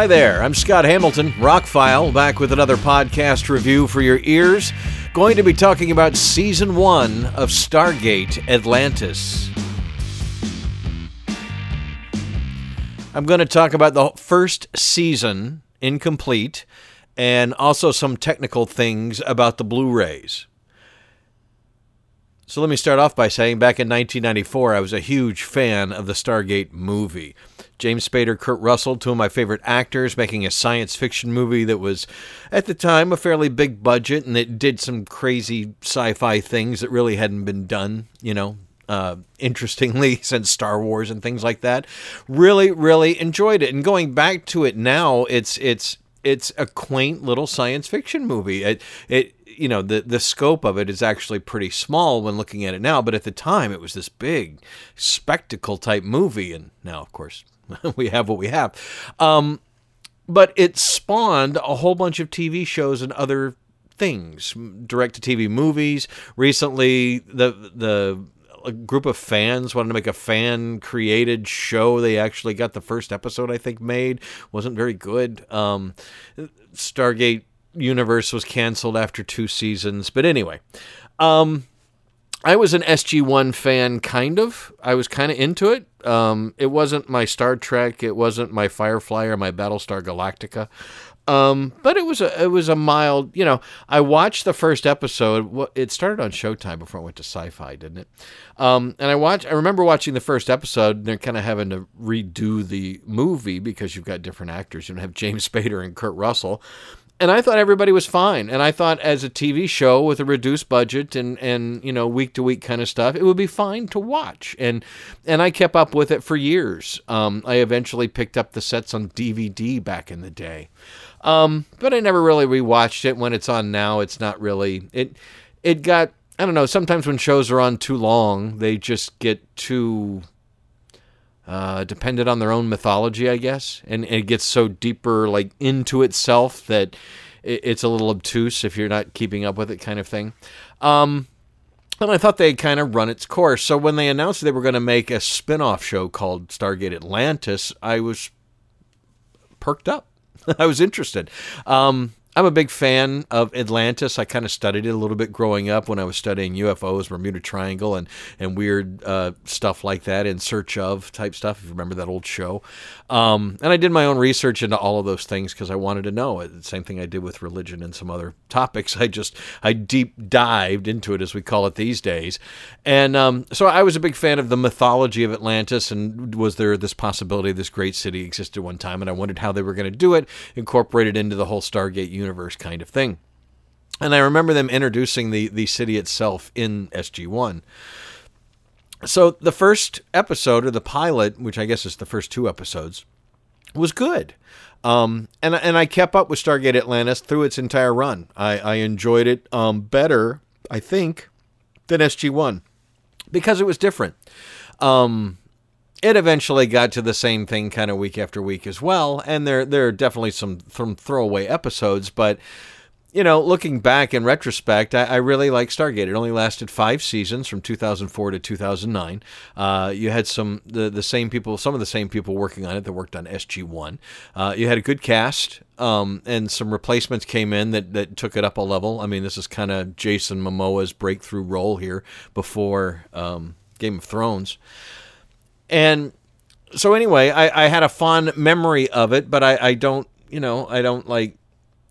Hi there, I'm Scott Hamilton, Rockfile, back with another podcast review for your ears. Going to be talking about season one of Stargate Atlantis. I'm going to talk about the first season, incomplete, and also some technical things about the Blu rays. So let me start off by saying back in 1994, I was a huge fan of the Stargate movie. James Spader, Kurt Russell, two of my favorite actors, making a science fiction movie that was, at the time, a fairly big budget and it did some crazy sci fi things that really hadn't been done, you know, uh, interestingly since Star Wars and things like that. Really, really enjoyed it. And going back to it now, it's it's it's a quaint little science fiction movie. It it you know the the scope of it is actually pretty small when looking at it now, but at the time it was this big spectacle type movie, and now of course we have what we have. Um, but it spawned a whole bunch of TV shows and other things, direct to TV movies. Recently, the the a group of fans wanted to make a fan created show. They actually got the first episode, I think, made. wasn't very good. Um, Stargate universe was canceled after two seasons. But anyway, um, I was an SG1 fan, kind of. I was kind of into it. Um, it wasn't my Star Trek. It wasn't my Firefly or my Battlestar Galactica. Um, but it was a it was a mild, you know. I watched the first episode. It started on Showtime before I went to Sci-Fi, didn't it? Um, and I watched. I remember watching the first episode. they're kind of having to redo the movie because you've got different actors. You don't have James Spader and Kurt Russell and I thought everybody was fine. And I thought as a TV show with a reduced budget and and you know week to week kind of stuff, it would be fine to watch. And and I kept up with it for years. Um, I eventually picked up the sets on DVD back in the day, um, but I never really rewatched it. When it's on now, it's not really it. It got I don't know. Sometimes when shows are on too long, they just get too uh, dependent on their own mythology, I guess, and, it gets so deeper, like into itself that it, it's a little obtuse if you're not keeping up with it, kind of thing. Um, and I thought they had kind of run its course. So when they announced they were going to make a spin-off show called Stargate Atlantis, I was perked up. I was interested. Um, I'm a big fan of Atlantis. I kind of studied it a little bit growing up when I was studying UFOs, Bermuda Triangle, and and weird uh, stuff like that, in search of type stuff. If you remember that old show, um, and I did my own research into all of those things because I wanted to know. Same thing I did with religion and some other topics. I just I deep dived into it, as we call it these days, and um, so I was a big fan of the mythology of Atlantis. And was there this possibility this great city existed one time? And I wondered how they were going to do it, incorporate it into the whole Stargate universe kind of thing. And I remember them introducing the the city itself in SG1. So the first episode or the pilot, which I guess is the first two episodes, was good. Um, and and I kept up with Stargate Atlantis through its entire run. I, I enjoyed it um, better, I think, than SG1 because it was different. Um, it eventually got to the same thing kind of week after week as well, and there there are definitely some some throwaway episodes, but you know, looking back in retrospect, I, I, really like Stargate. It only lasted five seasons from 2004 to 2009. Uh, you had some the the same people, some of the same people working on it that worked on SG One. Uh, you had a good cast, um, and some replacements came in that that took it up a level. I mean, this is kind of Jason Momoa's breakthrough role here before um, Game of Thrones, and so anyway, I, I had a fond memory of it, but I, I don't, you know, I don't like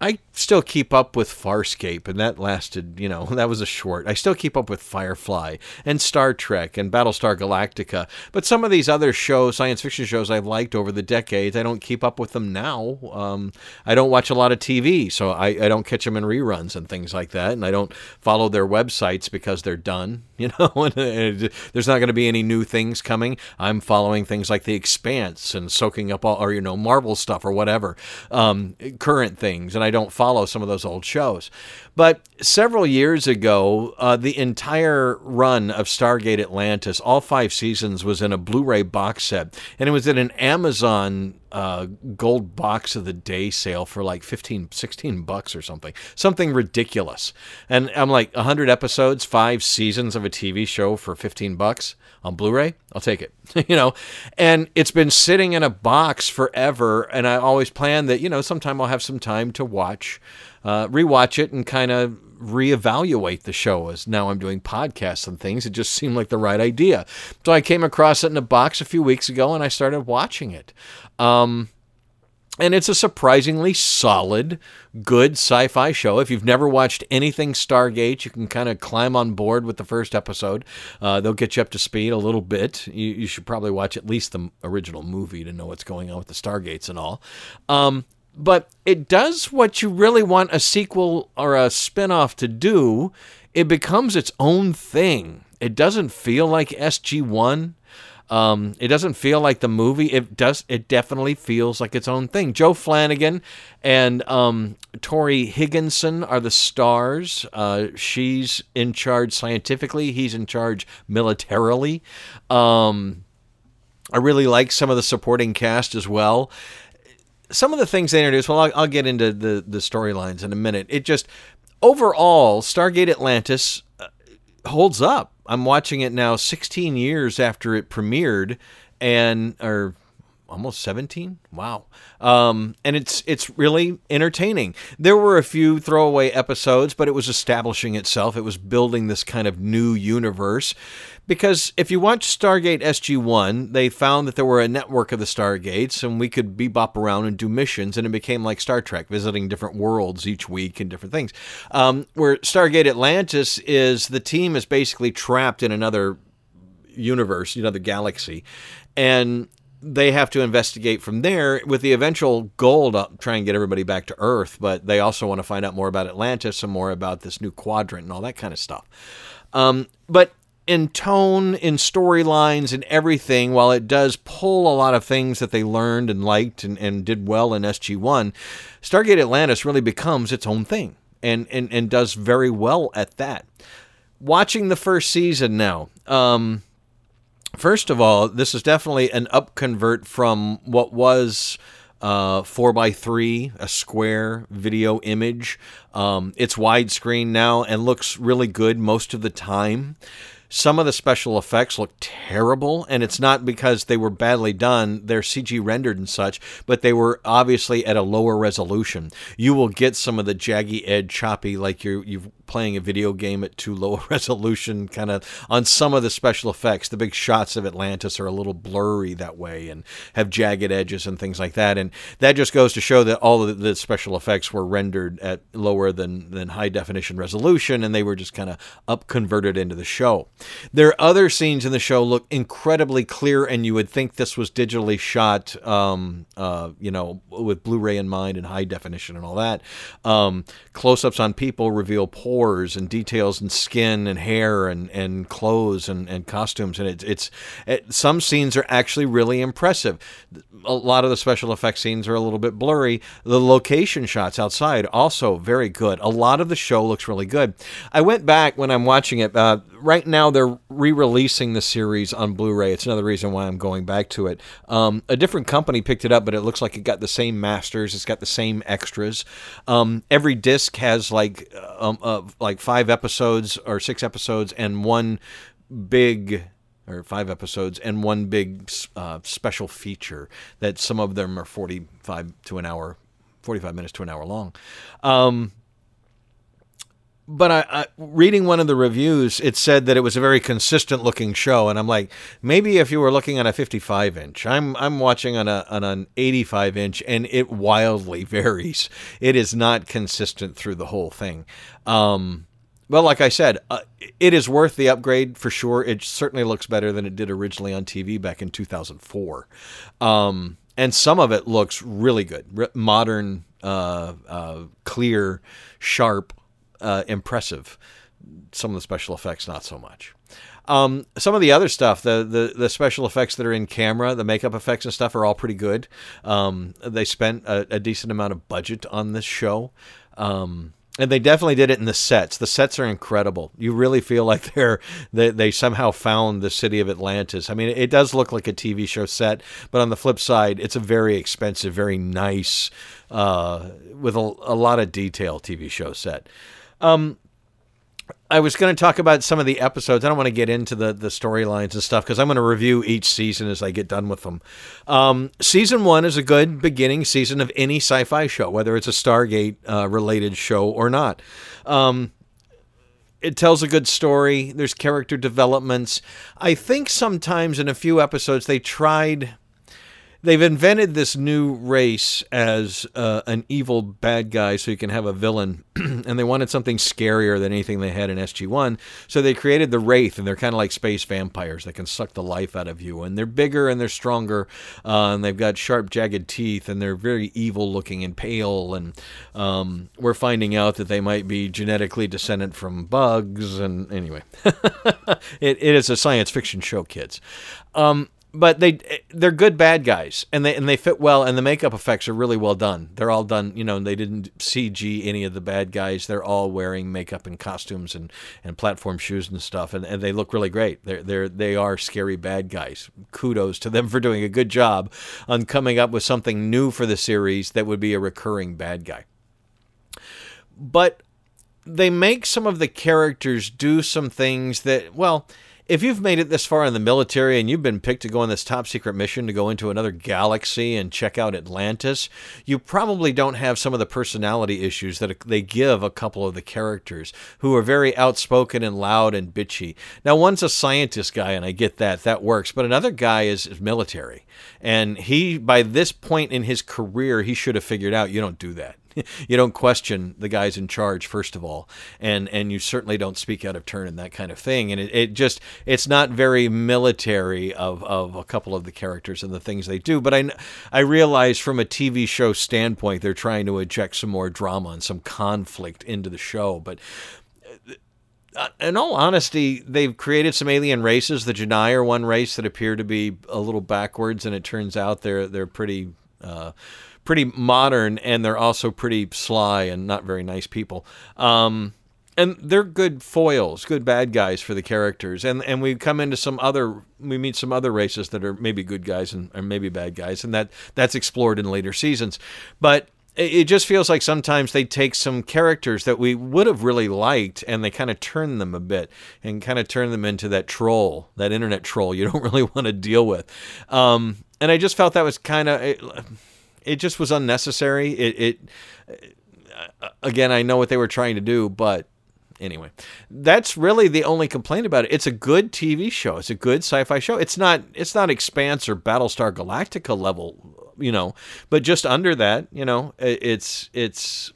I still keep up with Farscape, and that lasted, you know, that was a short. I still keep up with Firefly and Star Trek and Battlestar Galactica. But some of these other shows, science fiction shows I've liked over the decades, I don't keep up with them now. Um, I don't watch a lot of TV, so I, I don't catch them in reruns and things like that. And I don't follow their websites because they're done, you know, and there's not going to be any new things coming. I'm following things like The Expanse and soaking up all, or, you know, Marvel stuff or whatever, um, current things. And I I don't follow some of those old shows. But several years ago, uh, the entire run of Stargate Atlantis, all five seasons, was in a Blu ray box set. And it was in an Amazon uh, gold box of the day sale for like 15, 16 bucks or something, something ridiculous. And I'm like, 100 episodes, five seasons of a TV show for 15 bucks on Blu-ray, I'll take it. you know, and it's been sitting in a box forever. And I always plan that you know sometime I'll have some time to watch, uh, rewatch it, and kind of reevaluate the show. As now I'm doing podcasts and things, it just seemed like the right idea. So I came across it in a box a few weeks ago, and I started watching it. Um, and it's a surprisingly solid, good sci fi show. If you've never watched anything Stargate, you can kind of climb on board with the first episode. Uh, they'll get you up to speed a little bit. You, you, should probably watch at least the original movie to know what's going on with the Stargates and all. Um, but it does what you really want a sequel or a spin off to do. It becomes its own thing. It doesn't feel like SG1. Um, it doesn't feel like the movie. It does. It definitely feels like its own thing. Joe Flanigan and um, Torri Higginson are the stars. Uh, she's in charge scientifically. He's in charge militarily. Um, I really like some of the supporting cast as well. Some of the things they introduced. Well, I'll, I'll get into the the storylines in a minute. It just overall, Stargate Atlantis uh, holds up. I'm watching it now 16 years after it premiered and or almost 17 wow. Um, and it's it's really entertaining. There were a few throwaway episodes but it was establishing itself. It was building this kind of new universe. Because if you watch stargate sg1 they found that there were a network of the stargates and we could bebop around and do missions and it became like star trek visiting different worlds each week and different things. Um, where stargate atlantis is the team is basically trapped in another universe, another galaxy, and they have to investigate from there with the eventual goal to try and get everybody back to Earth. But they also want to find out more about Atlantis and more about this new quadrant and all that kind of stuff. Um, but in tone, in storylines, and everything, while it does pull a lot of things that they learned and liked and, and did well in SG1, Stargate Atlantis really becomes its own thing and, and, and does very well at that. Watching the first season now, um, First of all, this is definitely an upconvert from what was uh, 4x3, a square video image. Um, it's widescreen now and looks really good most of the time. Some of the special effects look terrible, and it's not because they were badly done. They're CG rendered and such, but they were obviously at a lower resolution. You will get some of the jaggy edge choppy, like you're you've playing a video game at too low a resolution, kind of on some of the special effects. The big shots of Atlantis are a little blurry that way and have jagged edges and things like that. And that just goes to show that all of the special effects were rendered at lower than, than high definition resolution and they were just kind of up converted into the show. There are other scenes in the show look incredibly clear, and you would think this was digitally shot, um, uh, you know, with Blu-ray in mind and high definition and all that. Um, close-ups on people reveal pores pores and details and skin and hair and, and clothes and, and costumes. And it, it's it, some scenes are actually really impressive. A lot of the special effects scenes are a little bit blurry. The location shots outside also very good. A lot of the show looks really good. I went back when I'm watching it. Uh, right now they're re-releasing the series on Blu-ray. It's another reason why I'm going back to it. Um, a different company picked it up, but it looks like it got the same masters. It's got the same extras. Um, every disc has like um, uh, like five episodes or six episodes and one big or five episodes and one big uh, special feature that some of them are 45 to an hour 45 minutes to an hour long um, but I, I, reading one of the reviews, it said that it was a very consistent looking show, and I'm like, maybe if you were looking on a 55 inch, I'm I'm watching on a on an 85 inch, and it wildly varies. It is not consistent through the whole thing. Um, well, like I said, uh, it is worth the upgrade for sure. It certainly looks better than it did originally on TV back in 2004, um, and some of it looks really good, modern, uh, uh, clear, sharp uh, impressive. Some of the special effects, not so much. Um, some of the other stuff, the, the the special effects that are in camera, the makeup effects and stuff are all pretty good. Um, they spent a, a, decent amount of budget on this show. Um, and they definitely did it in the sets. The sets are incredible. You really feel like they're they, they somehow found the city of Atlantis. I mean, it does look like a TV show set, but on the flip side, it's a very expensive, very nice, uh, with a, a lot of detail TV show set. Um, I was going to talk about some of the episodes. I don't want to get into the, the storylines and stuff because I'm going to review each season as I get done with them. Um, season one is a good beginning season of any sci fi show, whether it's a Stargate uh, related show or not. Um, it tells a good story, there's character developments. I think sometimes in a few episodes they tried they've invented this new race as uh, an evil bad guy so you can have a villain and they wanted something scarier than anything they had in sg1 so they created the wraith and they're kind of like space vampires that can suck the life out of you and they're bigger and they're stronger uh, and they've got sharp jagged teeth and they're very evil looking and pale and um, we're finding out that they might be genetically descendant from bugs and anyway. It, it is a science fiction show kids. Um, but they they're good bad guys and they and they fit well and the makeup effects are really well done. They're all done, you know, they didn't CG any of the bad guys. They're all wearing makeup and costumes and, and platform shoes and stuff and, and they look really great. They're they're they are scary bad guys. Kudos to them for doing a good job on coming up with something new for the series that would be a recurring bad guy. But they make some of the characters do some things that well, if you've made it this far in the military and you've been picked to go on this top secret mission to go into another galaxy and check out Atlantis, you probably don't have some of the personality issues that they give a couple of the characters who are very outspoken and loud and bitchy. Now, one's a scientist guy, and I get that, that works, but another guy is, is military. And he, by this point in his career, he should have figured out you don't do that. you don't question the guys in charge first of all. And and you certainly don't speak out of turn and that kind of thing. And it, it just it's not very military of, of a couple of the characters and the things they do. But I, I realize from a TV show standpoint they're trying to inject some more drama and some conflict into the show. But uh, in all honesty, they've created some alien races. The Genii are one race that appear to be a little backwards, and it turns out they're they're pretty uh, pretty modern and they're also pretty sly and not very nice people. Um, and they're good foils, good bad guys for the characters. And and we come into some other, we meet some other races that are maybe good guys and or maybe bad guys, and that that's explored in later seasons. But it just feels like sometimes they take some characters that we would have really liked and they kind of turn them a bit and kind of turn them into that troll, that internet troll you don't really want to deal with. Um, and I just felt that was kind of it just was unnecessary. It, it uh, again, I know what they were trying to do, but anyway, that's really the only complaint about it. It's a good TV show. It's a good sci-fi show. It's not it's not Expanse or Battlestar Galactica level, you know, but just under that, you know, it's it's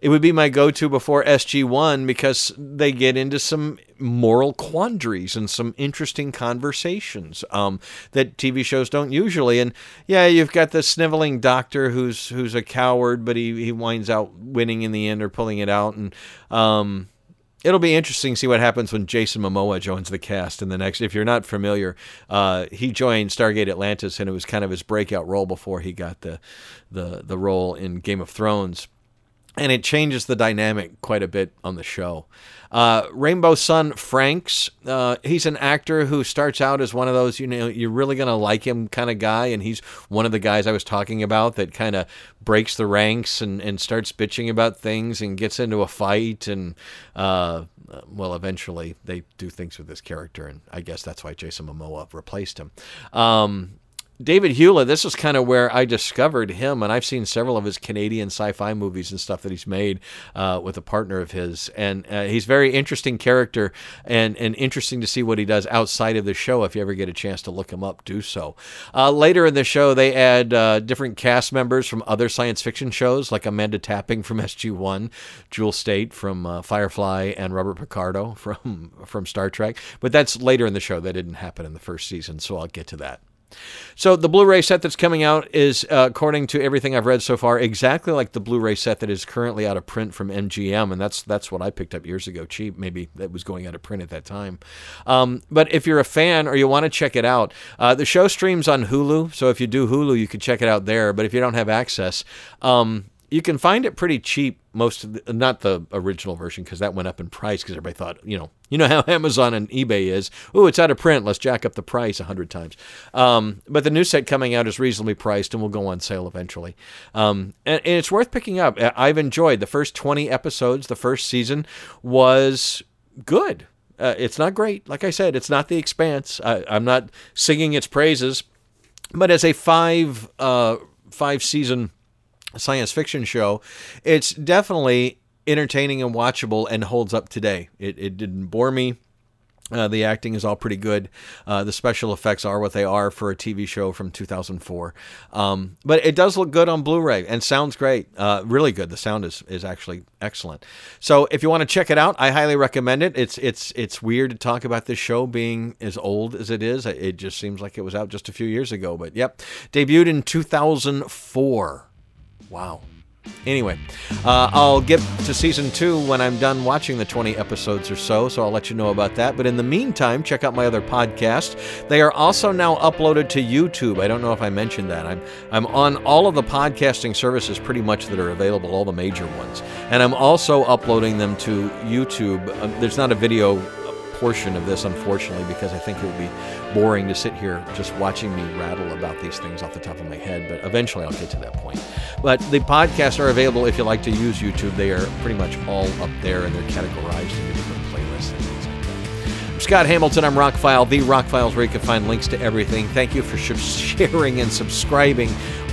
it would be my go-to before SG1 because they get into some moral quandaries and some interesting conversations um, that TV shows don't usually. And yeah, you've got the sniveling doctor who's who's a coward, but he he winds out winning in the end or pulling it out. And um, it'll be interesting to see what happens when Jason Momoa joins the cast in the next. If you're not familiar, uh, he joined Stargate Atlantis, and it was kind of his breakout role before he got the the the role in Game of Thrones and it changes the dynamic quite a bit on the show. Uh, Rainbow Sun Francks, uh, he's an actor who starts out as one of those, you know, you're really going to like him kind of guy. And he's one of the guys I was talking about that kind of breaks the ranks and, and starts bitching about things and gets into a fight. And, uh, well, eventually they do things with this character. And I guess that's why Jason Momoa replaced him. Um, David Hewlett, this is kind of where I discovered him, and I've seen several of his Canadian sci-fi movies and stuff that he's made uh, with a partner of his, and uh, he's very interesting character, and and interesting to see what he does outside of the show. If you ever get a chance to look him up, do so. Uh, later in the show, they add uh, different cast members from other science fiction shows, like Amanda Tapping from SG One, Jewel Staite from uh, Firefly, and Robert Picardo from from Star Trek. But that's later in the show. That didn't happen in the first season, so I'll get to that. So the Blu-ray set that's coming out is, uh, according to everything I've read so far, exactly like the Blu-ray set that is currently out of print from MGM, and that's that's what I picked up years ago, cheap. Maybe that was going out of print at that time. Um, but if you're a fan or you want to check it out, uh, the show streams on Hulu. So if you do Hulu, you can check it out there. But if you don't have access, um, you can find it pretty cheap. Most of the, not the original version because that went up in price because everybody thought you know you know how Amazon and eBay is. Oh, it's out of print. Let's jack up the price a hundred times. Um, but the new set coming out is reasonably priced and will go on sale eventually. Um, and, and it's worth picking up. I've enjoyed the first twenty episodes. The first season was good. Uh, it's not great. Like I said, it's not The Expanse. I, am not singing its praises, but as a five uh, five season science fiction show, it's definitely entertaining and watchable and holds up today. It, it didn't bore me. Uh, the acting is all pretty good. Uh, the special effects are what they are for a TV show from 2004. Um, but it does look good on Blu-ray and sounds great. Uh, really good. The sound is, is actually excellent. So if you want to check it out, I highly recommend it. It's it's it's weird to talk about this show being as old as it is. It just seems like it was out just a few years ago. But yep, debuted in 2004. Wow. Anyway, uh, I'll get to season two when I'm done watching the 20 episodes or so, so I'll let you know about that. But in the meantime, check out my other podcast. They are also now uploaded to YouTube. I don't know if I mentioned that. I'm I'm on all of the podcasting services pretty much that are available, all the major ones, and I'm also uploading them to YouTube. Um, there's not a video portion of this, unfortunately, because I think it would be boring to sit here just watching me rattle about these things off the top of my head. But eventually I'll get to that point. But the podcasts are available if you like to use YouTube. They are pretty much all up there and they're categorized into Scott Hamilton. I'm Rockfile, the Rockfiles, where you can find links to everything. Thank you for sharing and subscribing.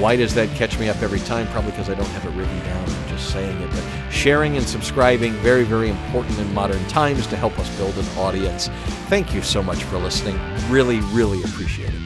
Why does that catch me up every time? Probably because I don't have it written down. I'm just saying it. But sharing and subscribing, very, very important in modern times to help us build an audience. Thank you so much for listening. Really, really appreciate it.